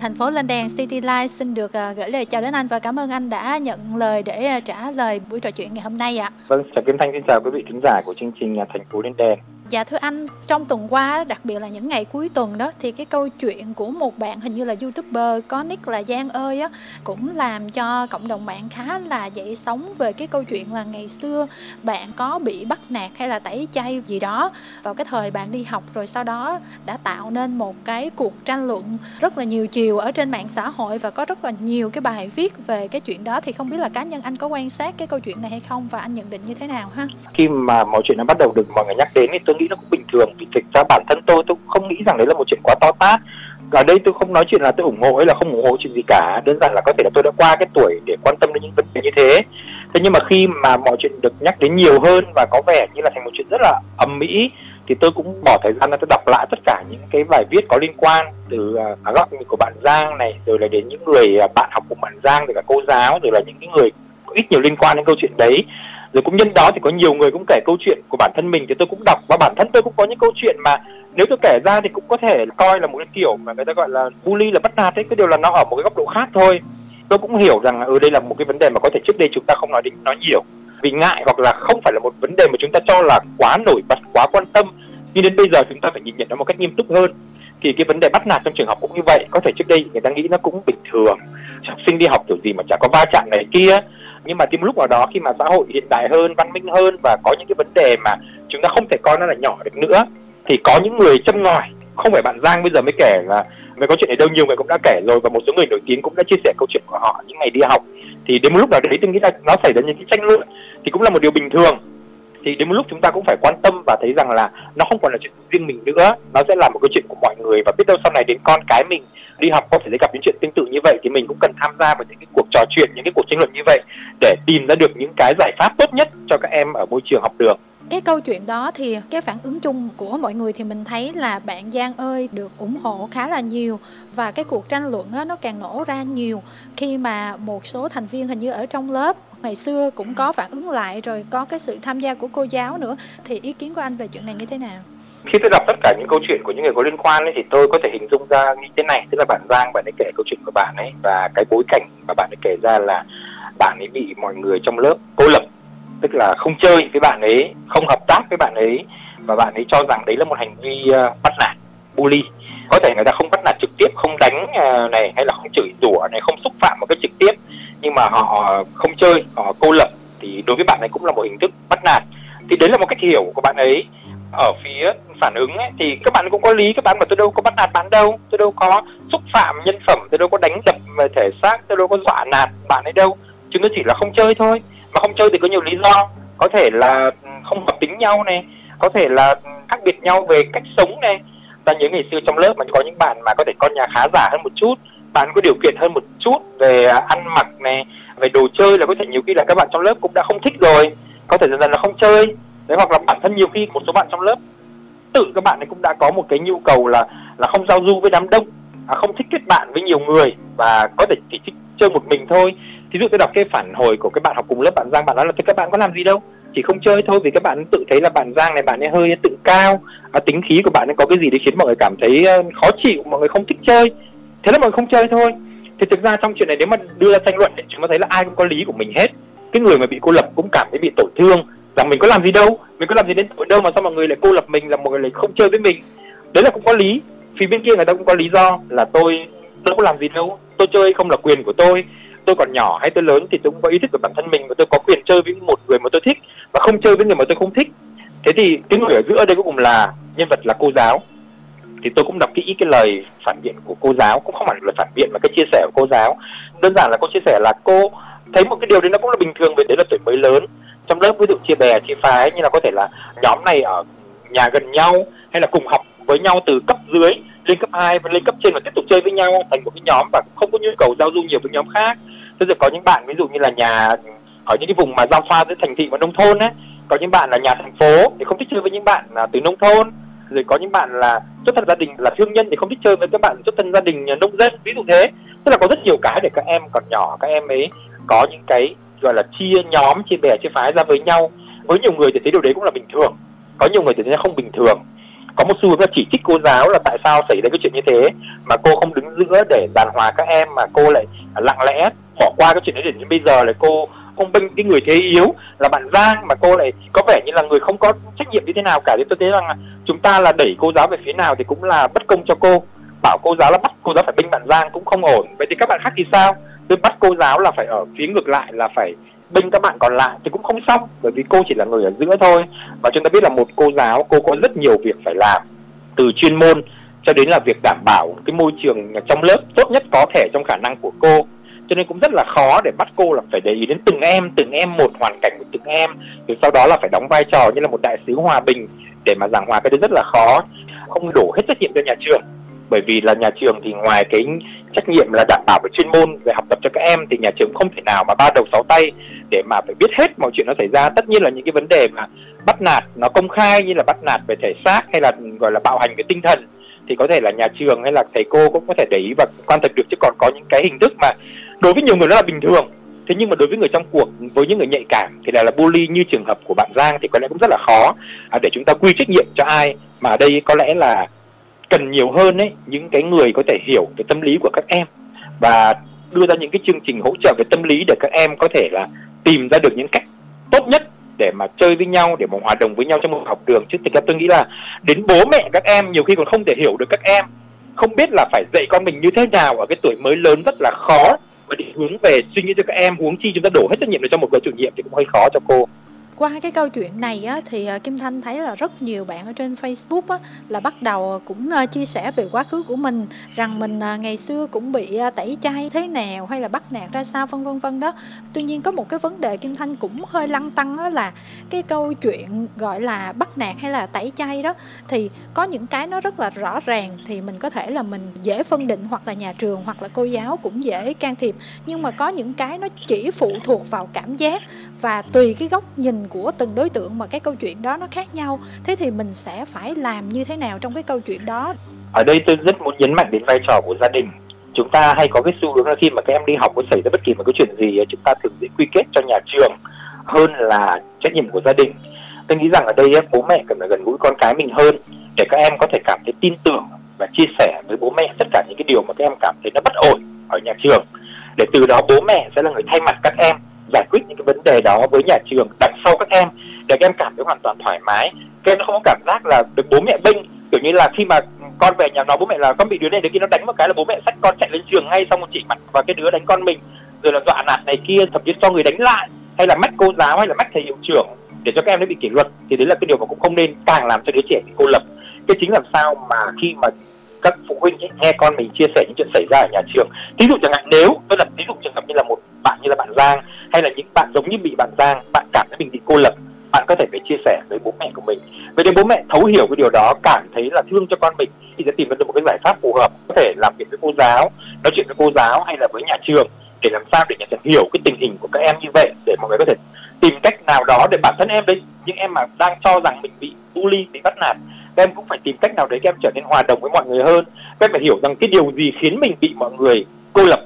Thành phố lên đèn City Life xin được à, gửi lời chào đến anh và cảm ơn anh đã nhận lời để à, trả lời buổi trò chuyện ngày hôm nay ạ. Vâng, chào Kim Thanh xin chào quý vị khán giả của chương trình Thành phố lên đèn. Dạ thưa anh, trong tuần qua, đặc biệt là những ngày cuối tuần đó thì cái câu chuyện của một bạn hình như là youtuber có nick là Giang ơi á cũng làm cho cộng đồng mạng khá là dậy sóng về cái câu chuyện là ngày xưa bạn có bị bắt nạt hay là tẩy chay gì đó vào cái thời bạn đi học rồi sau đó đã tạo nên một cái cuộc tranh luận rất là nhiều chiều ở trên mạng xã hội và có rất là nhiều cái bài viết về cái chuyện đó thì không biết là cá nhân anh có quan sát cái câu chuyện này hay không và anh nhận định như thế nào ha? Khi mà mọi chuyện nó bắt đầu được mọi người nhắc đến thì tôi nghĩ nó cũng bình thường. Vì thực ra bản thân tôi tôi không nghĩ rằng đấy là một chuyện quá to tát. Ở đây tôi không nói chuyện là tôi ủng hộ hay là không ủng hộ chuyện gì cả. Đơn giản là có thể là tôi đã qua cái tuổi để quan tâm đến những vấn đề như thế. Thế nhưng mà khi mà mọi chuyện được nhắc đến nhiều hơn và có vẻ như là thành một chuyện rất là ầm mỹ thì tôi cũng bỏ thời gian ra tôi đọc lại tất cả những cái bài viết có liên quan từ uh, góc của bạn Giang này rồi là đến những người uh, bạn học của bạn Giang rồi cả cô giáo rồi là những cái người ít nhiều liên quan đến câu chuyện đấy rồi cũng nhân đó thì có nhiều người cũng kể câu chuyện của bản thân mình thì tôi cũng đọc. Và bản thân tôi cũng có những câu chuyện mà nếu tôi kể ra thì cũng có thể coi là một cái kiểu mà người ta gọi là bully là bắt nạt ấy. Cái điều là nó ở một cái góc độ khác thôi. Tôi cũng hiểu rằng ở ừ, đây là một cái vấn đề mà có thể trước đây chúng ta không nói đến nói nhiều. Vì ngại hoặc là không phải là một vấn đề mà chúng ta cho là quá nổi bật quá quan tâm. Nhưng đến bây giờ chúng ta phải nhìn nhận nó một cách nghiêm túc hơn. Thì cái vấn đề bắt nạt trong trường học cũng như vậy có thể trước đây người ta nghĩ nó cũng bình thường. Học sinh đi học kiểu gì mà chả có va chạm này kia nhưng mà đến lúc nào đó khi mà xã hội hiện đại hơn, văn minh hơn và có những cái vấn đề mà chúng ta không thể coi nó là nhỏ được nữa, thì có những người châm ngòi, không phải bạn Giang bây giờ mới kể là về câu chuyện này đâu, nhiều người cũng đã kể rồi và một số người nổi tiếng cũng đã chia sẻ câu chuyện của họ những ngày đi học. Thì đến một lúc nào đấy tôi nghĩ là nó xảy ra những cái tranh luận thì cũng là một điều bình thường thì đến một lúc chúng ta cũng phải quan tâm và thấy rằng là nó không còn là chuyện riêng mình nữa. Nó sẽ là một cái chuyện của mọi người và biết đâu sau này đến con cái mình đi học có thể sẽ gặp những chuyện tương tự như vậy thì mình cũng cần tham gia vào những cái cuộc trò chuyện những cái cuộc tranh luận như vậy để tìm ra được những cái giải pháp tốt nhất cho các em ở môi trường học đường. Cái câu chuyện đó thì cái phản ứng chung của mọi người thì mình thấy là bạn Giang ơi được ủng hộ khá là nhiều và cái cuộc tranh luận đó, nó càng nổ ra nhiều khi mà một số thành viên hình như ở trong lớp ngày xưa cũng có phản ứng lại rồi có cái sự tham gia của cô giáo nữa. Thì ý kiến của anh về chuyện này như thế nào? khi tôi đọc tất cả những câu chuyện của những người có liên quan ấy, thì tôi có thể hình dung ra như thế này. Tức là bạn Giang bạn ấy kể câu chuyện của bạn ấy và cái bối cảnh mà bạn ấy kể ra là bạn ấy bị mọi người trong lớp cô lập. Tức là không chơi với bạn ấy không hợp tác với bạn ấy và bạn ấy cho rằng đấy là một hành vi uh, bắt nạt bully. Có thể người ta không bắt nạt trực tiếp không đánh uh, này hay là không chửi rủa này không xúc phạm một cách trực tiếp nhưng mà họ không chơi họ cô lập thì đối với bạn ấy cũng là một hình thức bắt nạt. Thì đấy là một cách hiểu của bạn ấy. Ở phía phản ứng ấy, thì các bạn cũng có lý các bạn mà tôi đâu có bắt nạt bạn đâu tôi đâu có xúc phạm nhân phẩm tôi đâu có đánh đập về thể xác tôi đâu có dọa nạt bạn ấy đâu. Chúng nó chỉ là không chơi thôi. Mà không chơi thì có nhiều lý do. Có thể là ừ, không hợp tính nhau này có thể là ừ, khác biệt nhau về cách sống này. Ta nhớ ngày xưa trong lớp mà có những bạn mà có thể con nhà khá giả hơn một chút bạn có điều kiện hơn một chút về ăn mặc này về đồ chơi là có thể nhiều khi là các bạn trong lớp cũng đã không thích rồi. Có thể dần dần là không chơi. Đấy hoặc là bản thân nhiều khi một số bạn trong lớp tự các bạn ấy cũng đã có một cái nhu cầu là là không giao du với đám đông à, không thích kết bạn với nhiều người và có thể chỉ thích chơi một mình thôi. Thí dụ tôi đọc cái phản hồi của cái bạn học cùng lớp bạn Giang bạn nói là các bạn có làm gì đâu? Chỉ không chơi thôi. Vì các bạn tự thấy là bạn Giang này bạn ấy hơi tự cao à, tính khí của bạn ấy có cái gì để khiến mọi người cảm thấy ờ, khó chịu mọi người không thích chơi thế là mọi người không chơi thôi. Thì thực ra trong chuyện này nếu mà đưa ra tranh luận thì chúng ta thấy là ai cũng có lý của mình hết. Cái người mà bị cô lập cũng cảm thấy bị tổn thương. Rằng mình có làm gì đâu? Mình có làm gì đến tội đâu mà sao mọi người lại cô lập mình, là mọi người lại không chơi với mình? Đấy là cũng có lý. Phía bên kia người ta cũng có lý do là tôi tôi có làm gì đâu. Tôi chơi không là quyền của tôi. Tôi còn nhỏ hay tôi lớn thì tôi cũng có ý thức của bản thân mình và tôi có quyền chơi với một người mà tôi thích và không chơi với người mà tôi không thích. Thế thì cái người ở giữa đây cuối cùng là nhân vật là cô giáo thì tôi cũng đọc kỹ cái lời phản biện của cô giáo cũng không phải là phản biện mà cái chia sẻ của cô giáo. Đơn giản là cô chia sẻ là cô thấy một cái điều đấy nó cũng là bình thường vì đấy là tuổi mới lớn. Trong lớp ví dụ chia bè chia phái như là có thể là nhóm này ở nhà gần nhau hay là cùng học với nhau từ cấp dưới lên cấp 2 và lên cấp trên và tiếp tục chơi với nhau thành một cái nhóm và không có nhu cầu giao du nhiều với nhóm khác. Thế rồi có những bạn ví dụ như là nhà ở những cái vùng mà giao thoa giữa thành thị và nông thôn ấy, có những bạn là nhà thành phố thì không thích chơi với những bạn à, từ nông thôn rồi có những bạn là xuất thân gia đình là thương nhân thì không thích chơi với các bạn xuất thân gia đình, nông dân, ví dụ thế. Tức là có rất nhiều cái để các em còn nhỏ, các em ấy có những cái, gọi là, chia nhóm, chia bè, chia phái ra với nhau. Với nhiều người thì thấy điều đấy cũng là bình thường. Có nhiều người thì thấy không bình thường. Có một xu hướng là chỉ trích cô giáo là tại sao xảy ra cái chuyện như thế, mà cô không đứng giữa để giàn hòa các em, mà cô lại lặng lẽ bỏ qua cái chuyện đấy đến bây giờ là cô không bênh cái người thế yếu là bạn Giang, mà cô lại có vẻ như là người không có trách nhiệm như thế nào cả. Thì tôi thấy rằng chúng ta là đẩy cô giáo về phía nào thì cũng là bất công cho cô. Bảo cô giáo là bắt cô giáo phải binh bạn Giang cũng không ổn. Vậy thì các bạn khác thì sao? Tôi bắt cô giáo là phải ở phía ngược lại, là phải binh các bạn còn lại thì cũng không xong, bởi vì cô chỉ là người ở giữa thôi. Và chúng ta biết là một cô giáo, cô có rất nhiều việc phải làm, từ chuyên môn cho đến là việc đảm bảo cái môi trường trong lớp tốt nhất có thể trong khả năng của cô. Cho nên cũng rất là khó để bắt cô là phải để ý đến từng em từng em một hoàn cảnh của từng em, rồi sau đó là phải đóng vai trò như là một đại sứ hòa bình để mà giảng hòa cái đấy rất là khó, không đổ hết trách nhiệm cho nhà trường. Bởi vì là nhà trường thì ngoài cái trách nhiệm là đảm bảo về chuyên môn, về học tập cho các em, thì nhà trường không thể nào mà ba đầu sáu tay để mà phải biết hết mọi chuyện nó xảy ra. Tất nhiên là những cái vấn đề mà bắt nạt nó công khai như là bắt nạt về thể xác hay là, gọi là, bạo hành về tinh thần, thì có thể là nhà trường hay là thầy cô cũng có thể để ý và quan tâm được. Chứ còn có những cái hình thức mà đối với nhiều người nó là bình thường thế nhưng mà đối với người trong cuộc với những người nhạy cảm thì là là bully như trường hợp của bạn Giang thì có lẽ cũng rất là khó à, để chúng ta quy trách nhiệm cho ai mà ở đây có lẽ là cần nhiều hơn ấy những cái người có thể hiểu về tâm lý của các em và đưa ra những cái chương trình hỗ trợ về tâm lý để các em có thể là tìm ra được những cách tốt nhất để mà chơi với nhau để mà hòa đồng với nhau trong một học đường. Chứ thực ra tôi nghĩ là đến bố mẹ các em nhiều khi còn không thể hiểu được các em. Không biết là phải dạy con mình như thế nào ở cái tuổi mới lớn rất là khó và định hướng về suy nghĩ cho các em, huống chi chúng ta đổ hết trách nhiệm cho một người chủ nhiệm thì cũng hơi khó cho cô qua cái câu chuyện này á, thì ờ, Kim Thanh thấy là rất nhiều bạn ở trên Facebook á, là bắt đầu ờ, cũng ờ, chia sẻ về quá khứ của mình rằng mình ngày xưa cũng bị tẩy chay thế nào hay là bắt nạt ra sao vân vân vân đó. Tuy nhiên có một cái vấn đề Kim Thanh cũng hơi lăn tăng đó là cái câu chuyện gọi là bắt nạt hay là tẩy chay đó thì có những cái nó rất là rõ ràng thì mình có thể là mình dễ phân định hoặc là nhà trường hoặc là cô giáo cũng dễ can thiệp nhưng mà có những cái nó chỉ phụ thuộc vào cảm giác và tùy cái góc nhìn của từng đối tượng mà cái câu chuyện đó nó khác nhau, thế thì mình sẽ phải làm như thế nào trong cái câu chuyện đó? Ở đây tôi rất muốn nhấn mạnh đến vai trò của gia đình. Chúng ta hay có cái xu hướng là khi mà các em đi học có xảy ra bất kỳ một cái chuyện gì chúng ta thường dễ quy kết cho nhà trường hơn là trách nhiệm của gia đình. Tôi nghĩ rằng ở đây bố mẹ cần phải gần gũi con cái mình hơn để các em có thể cảm thấy tin tưởng và chia sẻ với bố mẹ tất cả những cái điều mà các em cảm thấy nó bất ổn ở nhà trường. Để từ đó bố mẹ sẽ là người thay mặt các em giải quyết những cái vấn đề đó với nhà trường đằng sau các em để các em cảm thấy hoàn toàn thoải mái. Các em không có cảm giác là được bố mẹ bênh kiểu như là khi mà con về nhà nó bố mẹ là con bị đứa này đứa kia nó đánh một cái là bố mẹ sách con chạy lên trường ngay xong một chỉ mặt và cái đứa đánh con mình rồi là dọa nạt này kia thậm chí cho người đánh lại hay là mách cô giáo hay là mách thầy hiệu trưởng để cho các em nó bị kỷ luật. Thì đấy là cái điều mà cũng không nên càng làm cho đứa trẻ bị cô lập. Cái chính làm sao mà khi mà các phụ huynh ấy, nghe con mình chia sẻ những chuyện xảy ra ở nhà trường. Ví dụ chẳng hạn nếu tôi đặt ví dụ trường hợp như là một bạn như là bạn Giang hay là những bạn giống như bị bạn Giang bạn cảm thấy mình bị cô lập, bạn có thể phải chia sẻ với bố mẹ của mình. Vậy nếu bố mẹ thấu hiểu cái điều đó, cảm thấy là thương cho con mình, thì sẽ tìm ra được một cái giải pháp phù hợp, có thể làm việc với cô giáo, nói chuyện với cô giáo hay là với nhà trường để làm sao để nhà trường hiểu cái tình hình của các em như vậy, để mọi người có thể tìm cách nào đó để bản thân em đấy, những em mà đang cho rằng mình bị bully, bị bắt nạt, các em cũng phải tìm cách nào đấy các em trở nên hòa đồng với mọi người hơn. Các em phải hiểu rằng cái điều gì khiến mình bị mọi người cô lập.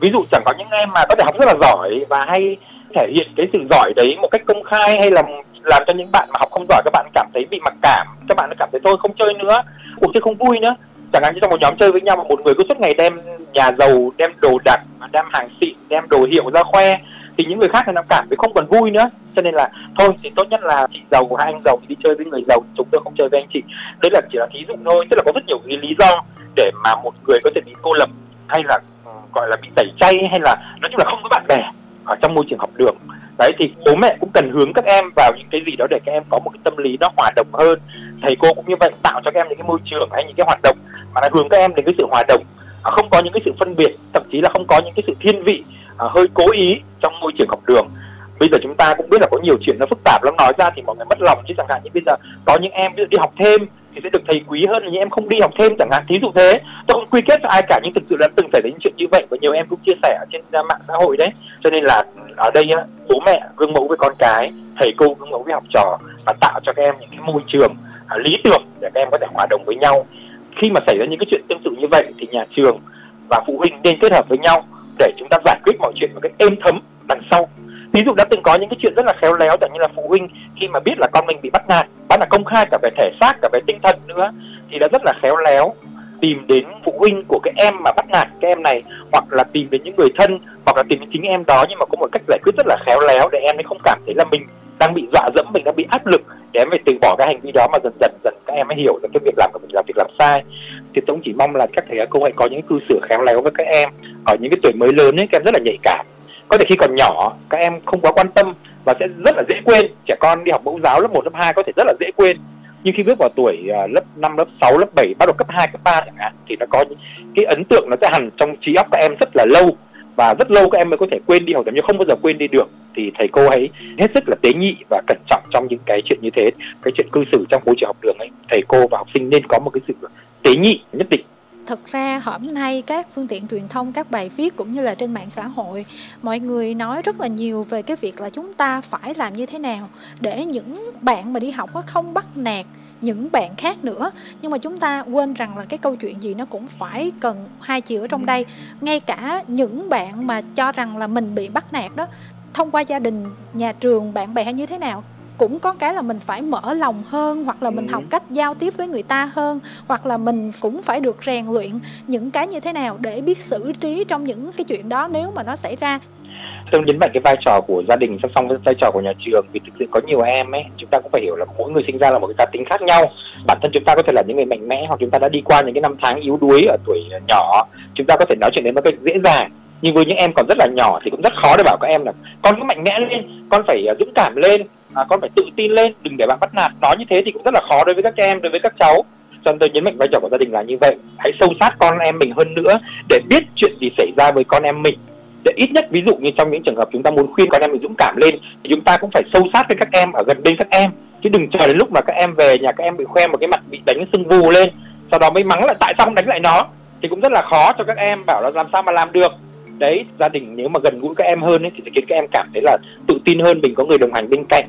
Ví dụ chẳng có những em mà có thể học rất là giỏi và hay thể hiện cái sự giỏi đấy một cách công khai hay là làm cho những bạn mà học không giỏi các bạn cảm thấy bị mặc cảm, các bạn cảm thấy thôi không chơi nữa cuộc chơi không vui nữa. Chẳng hạn như trong một nhóm chơi với nhau mà một người cứ suốt ngày đem nhà giàu, đem đồ đạc, đem hàng xịn, đem đồ hiệu ra khoe, thì những người khác thì nó cảm thấy không còn vui nữa. Cho nên là, thôi, thì tốt nhất là chị giàu hai anh giàu thì đi chơi với người giàu, chúng tôi không chơi với anh chị. Đấy là chỉ là thí dụ thôi, tức là có rất nhiều cái lý do để mà một người có thể bị cô lập, hay là ừ, gọi là bị tẩy chay, hay là nói chung là không có bạn bè ở trong môi trường học đường. Đấy thì bố mẹ cũng cần hướng các em vào những cái gì đó để các em có một cái tâm lý nó hòa đồng hơn. Thầy cô cũng như vậy tạo cho các em những cái môi trường hay những cái hoạt động mà nó hướng các em đến cái sự hòa đồng. À, không có những cái sự phân biệt thậm chí là không có những cái sự thiên vị à, hơi cố ý trong môi trường học đường. Bây giờ chúng ta cũng biết là có nhiều chuyện nó phức tạp lắm nói ra thì mọi người mất lòng. Chứ chẳng hạn như bây giờ có những em ví dụ đi học thêm thì sẽ được thầy quý hơn là những em không đi học thêm chẳng hạn, thí dụ thế. Tôi không quy kết cho ai cả, nhưng thực sự là từng xảy đến chuyện như vậy và nhiều em cũng chia sẻ ở trên à, mạng xã hội đấy. Cho nên là ở đây bố mẹ gương mẫu với con cái, thầy cô gương mẫu với học trò và tạo cho các em những cái môi trường à, lý tưởng để các em có thể hòa đồng với nhau. Khi mà xảy ra những cái chuyện tương tự như vậy thì nhà trường và phụ huynh nên kết hợp với nhau để chúng ta giải quyết mọi chuyện một cách êm thấm, đằng sau. Ví dụ đã từng có những cái chuyện rất là khéo léo, chẳng như là phụ huynh khi mà biết là con mình bị bắt nạt bắt là công khai cả về thể xác, cả về tinh thần nữa. Thì đã rất là khéo léo tìm đến phụ huynh của cái em mà bắt nạt cái em này, hoặc là tìm đến những người thân, hoặc là tìm đến chính em đó. Nhưng mà có một cách giải quyết rất là khéo léo để em ấy không cảm thấy là mình đang bị dọa dẫm, mình đang bị áp lực. Để em phải từ bỏ cái hành vi đó mà dần dần dần các em ấy hiểu rằng cái việc làm của mình là việc làm sai. Thì tôi cũng chỉ mong là các thầy các cô hãy có những cư xử khéo léo với các em ở những cái tuổi mới lớn ấy, các em rất là nhạy cảm. Có thể khi còn nhỏ, các em không quá quan tâm và sẽ rất là dễ quên. Trẻ con đi học mẫu giáo lớp 1, lớp 2 có thể rất là dễ quên. Nhưng khi bước vào tuổi uh, lớp 5, lớp 6, lớp 7 bắt đầu cấp 2, cấp 3 chẳng hạn thì nó có những cái ấn tượng nó sẽ hằn trong trí óc các em rất là lâu. Và rất lâu các em mới có thể quên đi hoặc như không bao giờ quên đi được. Thì thầy cô hãy hết sức là tế nhị và cẩn trọng trong những cái chuyện như thế cái chuyện cư xử trong môi trường học đường ấy. Thầy cô và học sinh nên có một cái sự tế nhị nhất định thực ra hôm nay các phương tiện truyền thông các bài viết cũng như là trên mạng xã hội mọi người nói rất là nhiều về cái việc là chúng ta phải làm như thế nào để những bạn mà đi học không bắt nạt những bạn khác nữa. Nhưng mà chúng ta quên rằng là cái câu chuyện gì nó cũng phải cần hai chiều ở trong đây. Ngay cả những bạn mà cho rằng là mình bị bắt nạt đó thông qua gia đình nhà trường bạn bè như thế nào cũng có cái là mình phải mở lòng hơn hoặc là mình ừ. học cách giao tiếp với người ta hơn hoặc là mình cũng phải được rèn luyện những cái như thế nào để biết xử trí trong những cái chuyện đó nếu mà nó xảy ra. Tôi nhấn mạnh cái vai trò của gia đình song song với vai trò của nhà trường vì thực sự có nhiều em ấy chúng ta cũng phải hiểu là mỗi người sinh ra là một cái cá tính khác nhau. Bản thân chúng ta có thể là những người mạnh mẽ hoặc chúng ta đã đi qua những cái năm tháng yếu đuối ở tuổi nhỏ chúng ta có thể nói chuyện đến một cách dễ dàng. Nhưng với những em còn rất là nhỏ thì cũng rất khó để bảo các em là con cứ mạnh mẽ lên con phải dũng cảm lên à, con phải tự tin lên đừng để bạn bắt nạt. Nói như thế thì cũng rất là khó đối với các em đối với các cháu. Cho nên tôi nhấn mạnh vai trò của gia đình là như vậy. Hãy sâu sát con em mình hơn nữa để biết chuyện gì xảy ra với con em mình. Để ít nhất ví dụ như trong những trường hợp chúng ta muốn khuyên con em mình dũng cảm lên thì chúng ta cũng phải sâu sát với các em ở gần bên các em. Chứ đừng chờ đến lúc mà các em về nhà các em bị khoe một cái mặt bị đánh sưng vù lên sau đó mới mắng là tại sao không đánh lại nó thì cũng rất là khó cho các em bảo là làm sao mà làm được đấy gia đình nếu mà gần gũi các em hơn ấy, thì sẽ khiến các em cảm thấy là tự tin hơn mình có người đồng hành bên cạnh.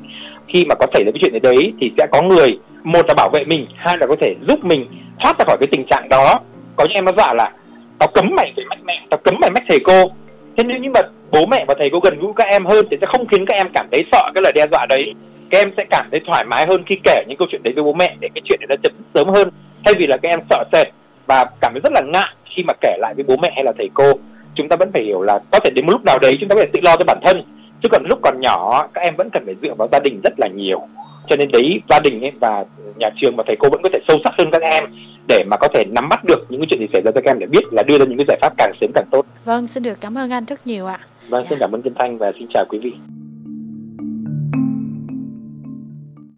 Khi mà có xảy ra cái chuyện đấy thì sẽ có người một là bảo vệ mình hai là có thể giúp mình thoát ra khỏi cái tình trạng đó. Có những em nó dọa là tao cấm mày phải mách mẹ tao cấm mày mách thầy cô. Thế nếu như mà bố mẹ và thầy cô gần gũi các em hơn thì sẽ không khiến các em cảm thấy sợ cái lời đe dọa đấy. Các em sẽ cảm thấy thoải mái hơn khi kể những câu chuyện đấy với bố mẹ để cái chuyện đấy nó chấm sớm hơn. Thay vì là các em sợ sệt và cảm thấy rất là ngại khi mà kể lại với bố mẹ hay là thầy cô chúng ta vẫn phải hiểu là có thể đến một lúc nào đấy chúng ta phải tự lo cho bản thân chứ còn lúc còn nhỏ các em vẫn cần phải dựa vào gia đình rất là nhiều cho nên đấy gia đình ấy và nhà trường và thầy cô vẫn có thể sâu sắc hơn các em để mà có thể nắm bắt được những cái chuyện gì xảy ra cho các em để biết là đưa ra những cái giải pháp càng sớm càng tốt. Vâng, xin được cảm ơn anh rất nhiều ạ. Vâng, dạ. xin cảm ơn Kim Thanh và xin chào quý vị.